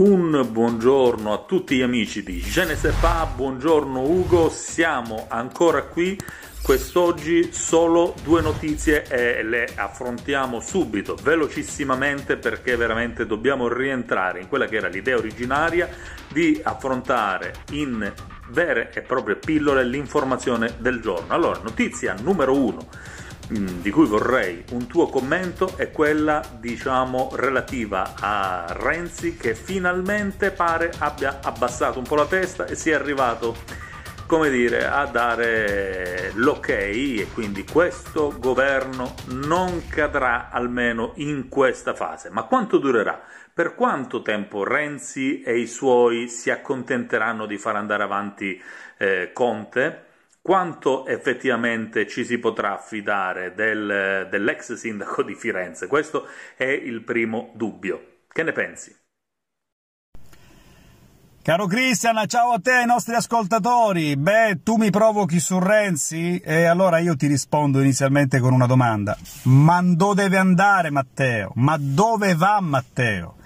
Un buongiorno a tutti gli amici di Genesepa, buongiorno Ugo, siamo ancora qui. Quest'oggi solo due notizie e le affrontiamo subito, velocissimamente perché veramente dobbiamo rientrare in quella che era l'idea originaria di affrontare in vere e proprie pillole l'informazione del giorno. Allora, notizia numero uno di cui vorrei un tuo commento è quella diciamo relativa a Renzi che finalmente pare abbia abbassato un po' la testa e sia arrivato come dire a dare l'ok e quindi questo governo non cadrà almeno in questa fase. Ma quanto durerà? Per quanto tempo Renzi e i suoi si accontenteranno di far andare avanti eh, Conte quanto effettivamente ci si potrà affidare del, dell'ex sindaco di Firenze? Questo è il primo dubbio. Che ne pensi? Caro Cristian, ciao a te ai nostri ascoltatori. Beh, tu mi provochi su Renzi e allora io ti rispondo inizialmente con una domanda. Ma dove deve andare Matteo? Ma dove va Matteo?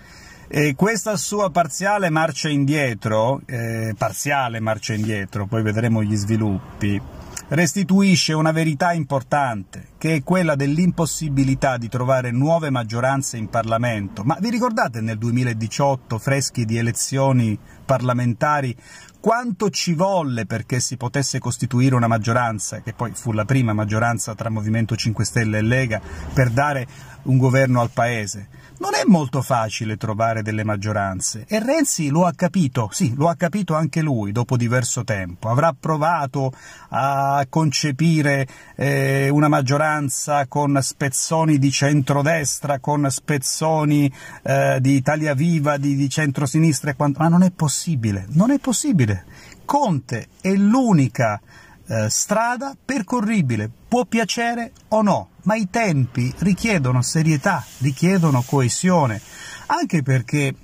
E questa sua parziale marcia indietro, eh, parziale marcia indietro, poi vedremo gli sviluppi, restituisce una verità importante, che è quella dell'impossibilità di trovare nuove maggioranze in Parlamento. Ma vi ricordate nel 2018, freschi di elezioni parlamentari, quanto ci volle perché si potesse costituire una maggioranza, che poi fu la prima maggioranza tra Movimento 5 Stelle e Lega, per dare un governo al Paese? Non è molto facile trovare delle maggioranze e Renzi lo ha capito, sì, lo ha capito anche lui dopo diverso tempo. Avrà provato a concepire eh, una maggioranza con spezzoni di centrodestra, con spezzoni eh, di Italia Viva, di, di centrosinistra, ma non è possibile, non è possibile. Conte è l'unica eh, strada percorribile, può piacere o no, ma i tempi richiedono serietà, richiedono coesione, anche perché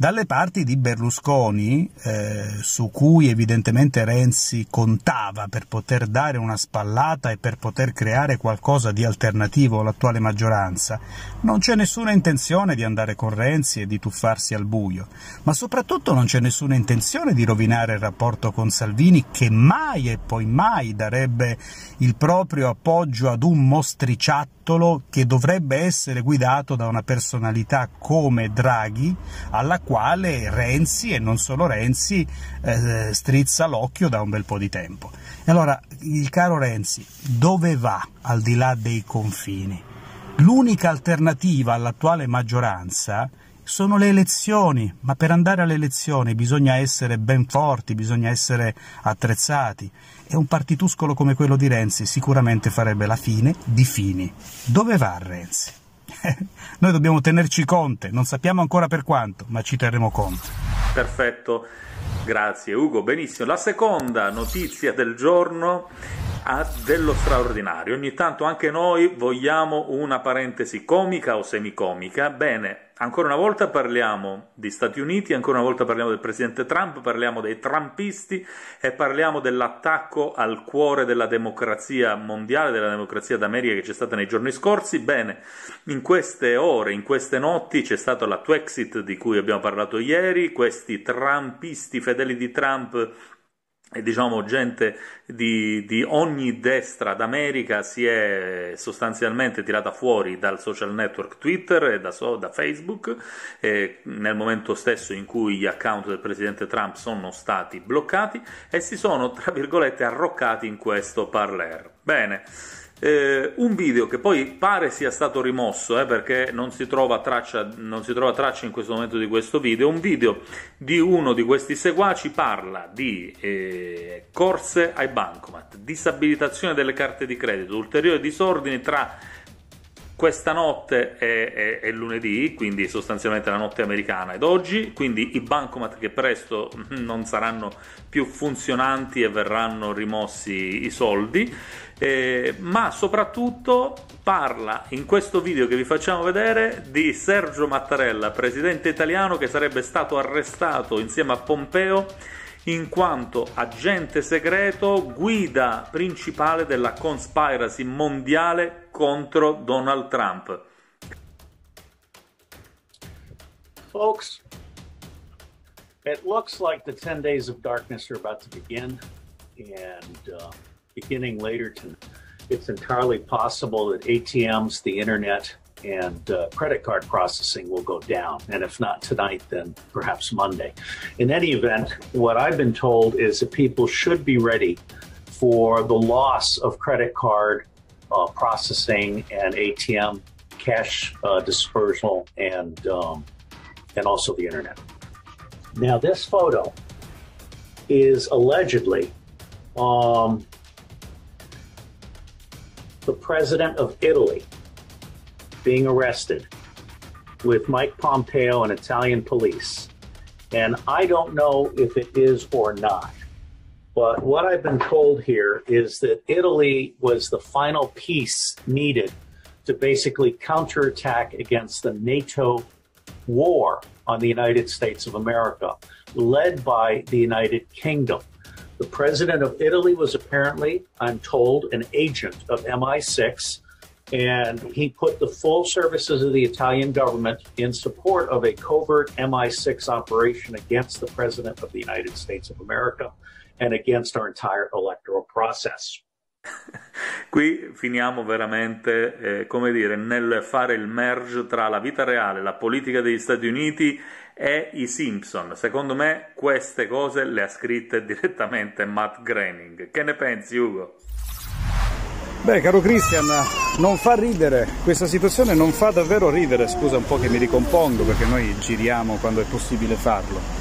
dalle parti di Berlusconi, eh, su cui evidentemente Renzi contava per poter dare una spallata e per poter creare qualcosa di alternativo all'attuale maggioranza, non c'è nessuna intenzione di andare con Renzi e di tuffarsi al buio, ma soprattutto non c'è nessuna intenzione di rovinare il rapporto con Salvini che mai e poi mai darebbe il proprio appoggio ad un mostriciattolo che dovrebbe essere guidato da una personalità come Draghi, alla quale Renzi, e non solo Renzi, eh, strizza l'occhio da un bel po' di tempo. E allora, il caro Renzi, dove va al di là dei confini? L'unica alternativa all'attuale maggioranza sono le elezioni, ma per andare alle elezioni bisogna essere ben forti, bisogna essere attrezzati e un partituscolo come quello di Renzi sicuramente farebbe la fine di Fini. Dove va Renzi? Noi dobbiamo tenerci conto, non sappiamo ancora per quanto, ma ci terremo conto. Perfetto, grazie Ugo, benissimo. La seconda notizia del giorno ha dello straordinario. Ogni tanto anche noi vogliamo una parentesi comica o semicomica. Bene, ancora una volta parliamo di Stati Uniti, ancora una volta parliamo del presidente Trump, parliamo dei trumpisti e parliamo dell'attacco al cuore della democrazia mondiale, della democrazia d'America che c'è stata nei giorni scorsi. Bene, in queste ore, in queste notti c'è stato la Twexit di cui abbiamo parlato ieri, questi trumpisti fedeli di Trump e diciamo gente di, di, ogni destra d'America si è sostanzialmente tirata fuori dal social network Twitter e da, da Facebook nel momento stesso in cui gli account del presidente Trump sono stati bloccati e si sono tra virgolette arroccati in questo parler. Bene, eh, un video che poi pare sia stato rimosso eh, perché non si, traccia, non si, trova traccia, in questo momento di questo video, un video di uno di questi seguaci parla di eh, corse ai bancomat, disabilitazione delle carte di credito, ulteriori disordini tra questa notte è, lunedì, quindi sostanzialmente la notte americana ed oggi, quindi i bancomat che presto non saranno più funzionanti e verranno rimossi i soldi eh, ma soprattutto parla in questo video che vi facciamo vedere di Sergio Mattarella, presidente italiano che sarebbe stato arrestato insieme a Pompeo in quanto agente segreto, guida principale della conspiracy mondiale contro Donald Trump. Folks, it looks like the 10 days of darkness are about to begin, and uh, beginning later tonight. It's entirely possible that ATMs, the internet, and uh, credit card processing will go down. And if not tonight, then perhaps Monday. In any event, what I've been told is that people should be ready for the loss of credit card uh, processing and ATM cash uh, dispersal and um, and also the internet. Now, this photo is allegedly um, the president of Italy being arrested with Mike Pompeo and Italian police. And I don't know if it is or not. But what I've been told here is that Italy was the final piece needed to basically counterattack against the NATO war on the United States of America, led by the United Kingdom. The president of Italy was apparently, I'm told, an agent of MI6, and he put the full services of the Italian government in support of a covert MI6 operation against the president of the United States of America and against our entire electoral process. Qui finiamo veramente, eh, come dire, nel fare il merge tra la vita reale, la politica degli Stati Uniti e i Simpson. Secondo me queste cose le ha scritte direttamente Matt Groening. Che ne pensi, Ugo? Beh, caro Christian, non fa ridere, questa situazione non fa davvero ridere, scusa un po' che mi ricompongo perché noi giriamo quando è possibile farlo.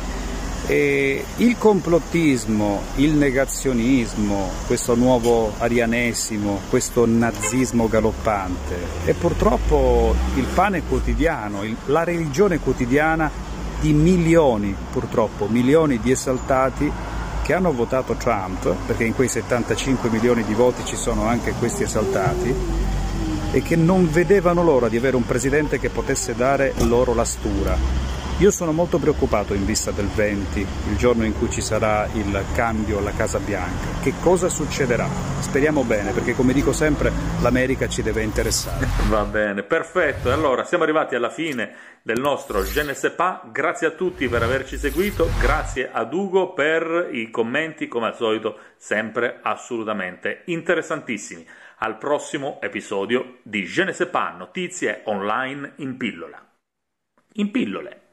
E il complottismo, il negazionismo, questo nuovo arianesimo, questo nazismo galoppante è purtroppo il pane quotidiano, la religione quotidiana di milioni, purtroppo, milioni di esaltati che hanno votato Trump, perché in quei 75 milioni di voti ci sono anche questi esaltati, e che non vedevano l'ora di avere un presidente che potesse dare loro la stura. Io sono molto preoccupato in vista del 20, il giorno in cui ci sarà il cambio alla Casa Bianca. Che cosa succederà? Speriamo bene, perché come dico sempre, l'America ci deve interessare. Va bene, perfetto. Allora, siamo arrivati alla fine del nostro Je. Grazie a tutti per averci seguito, grazie ad Ugo per i commenti, come al solito, sempre assolutamente interessantissimi. Al prossimo episodio di Je notizie online in pillola. In pillole.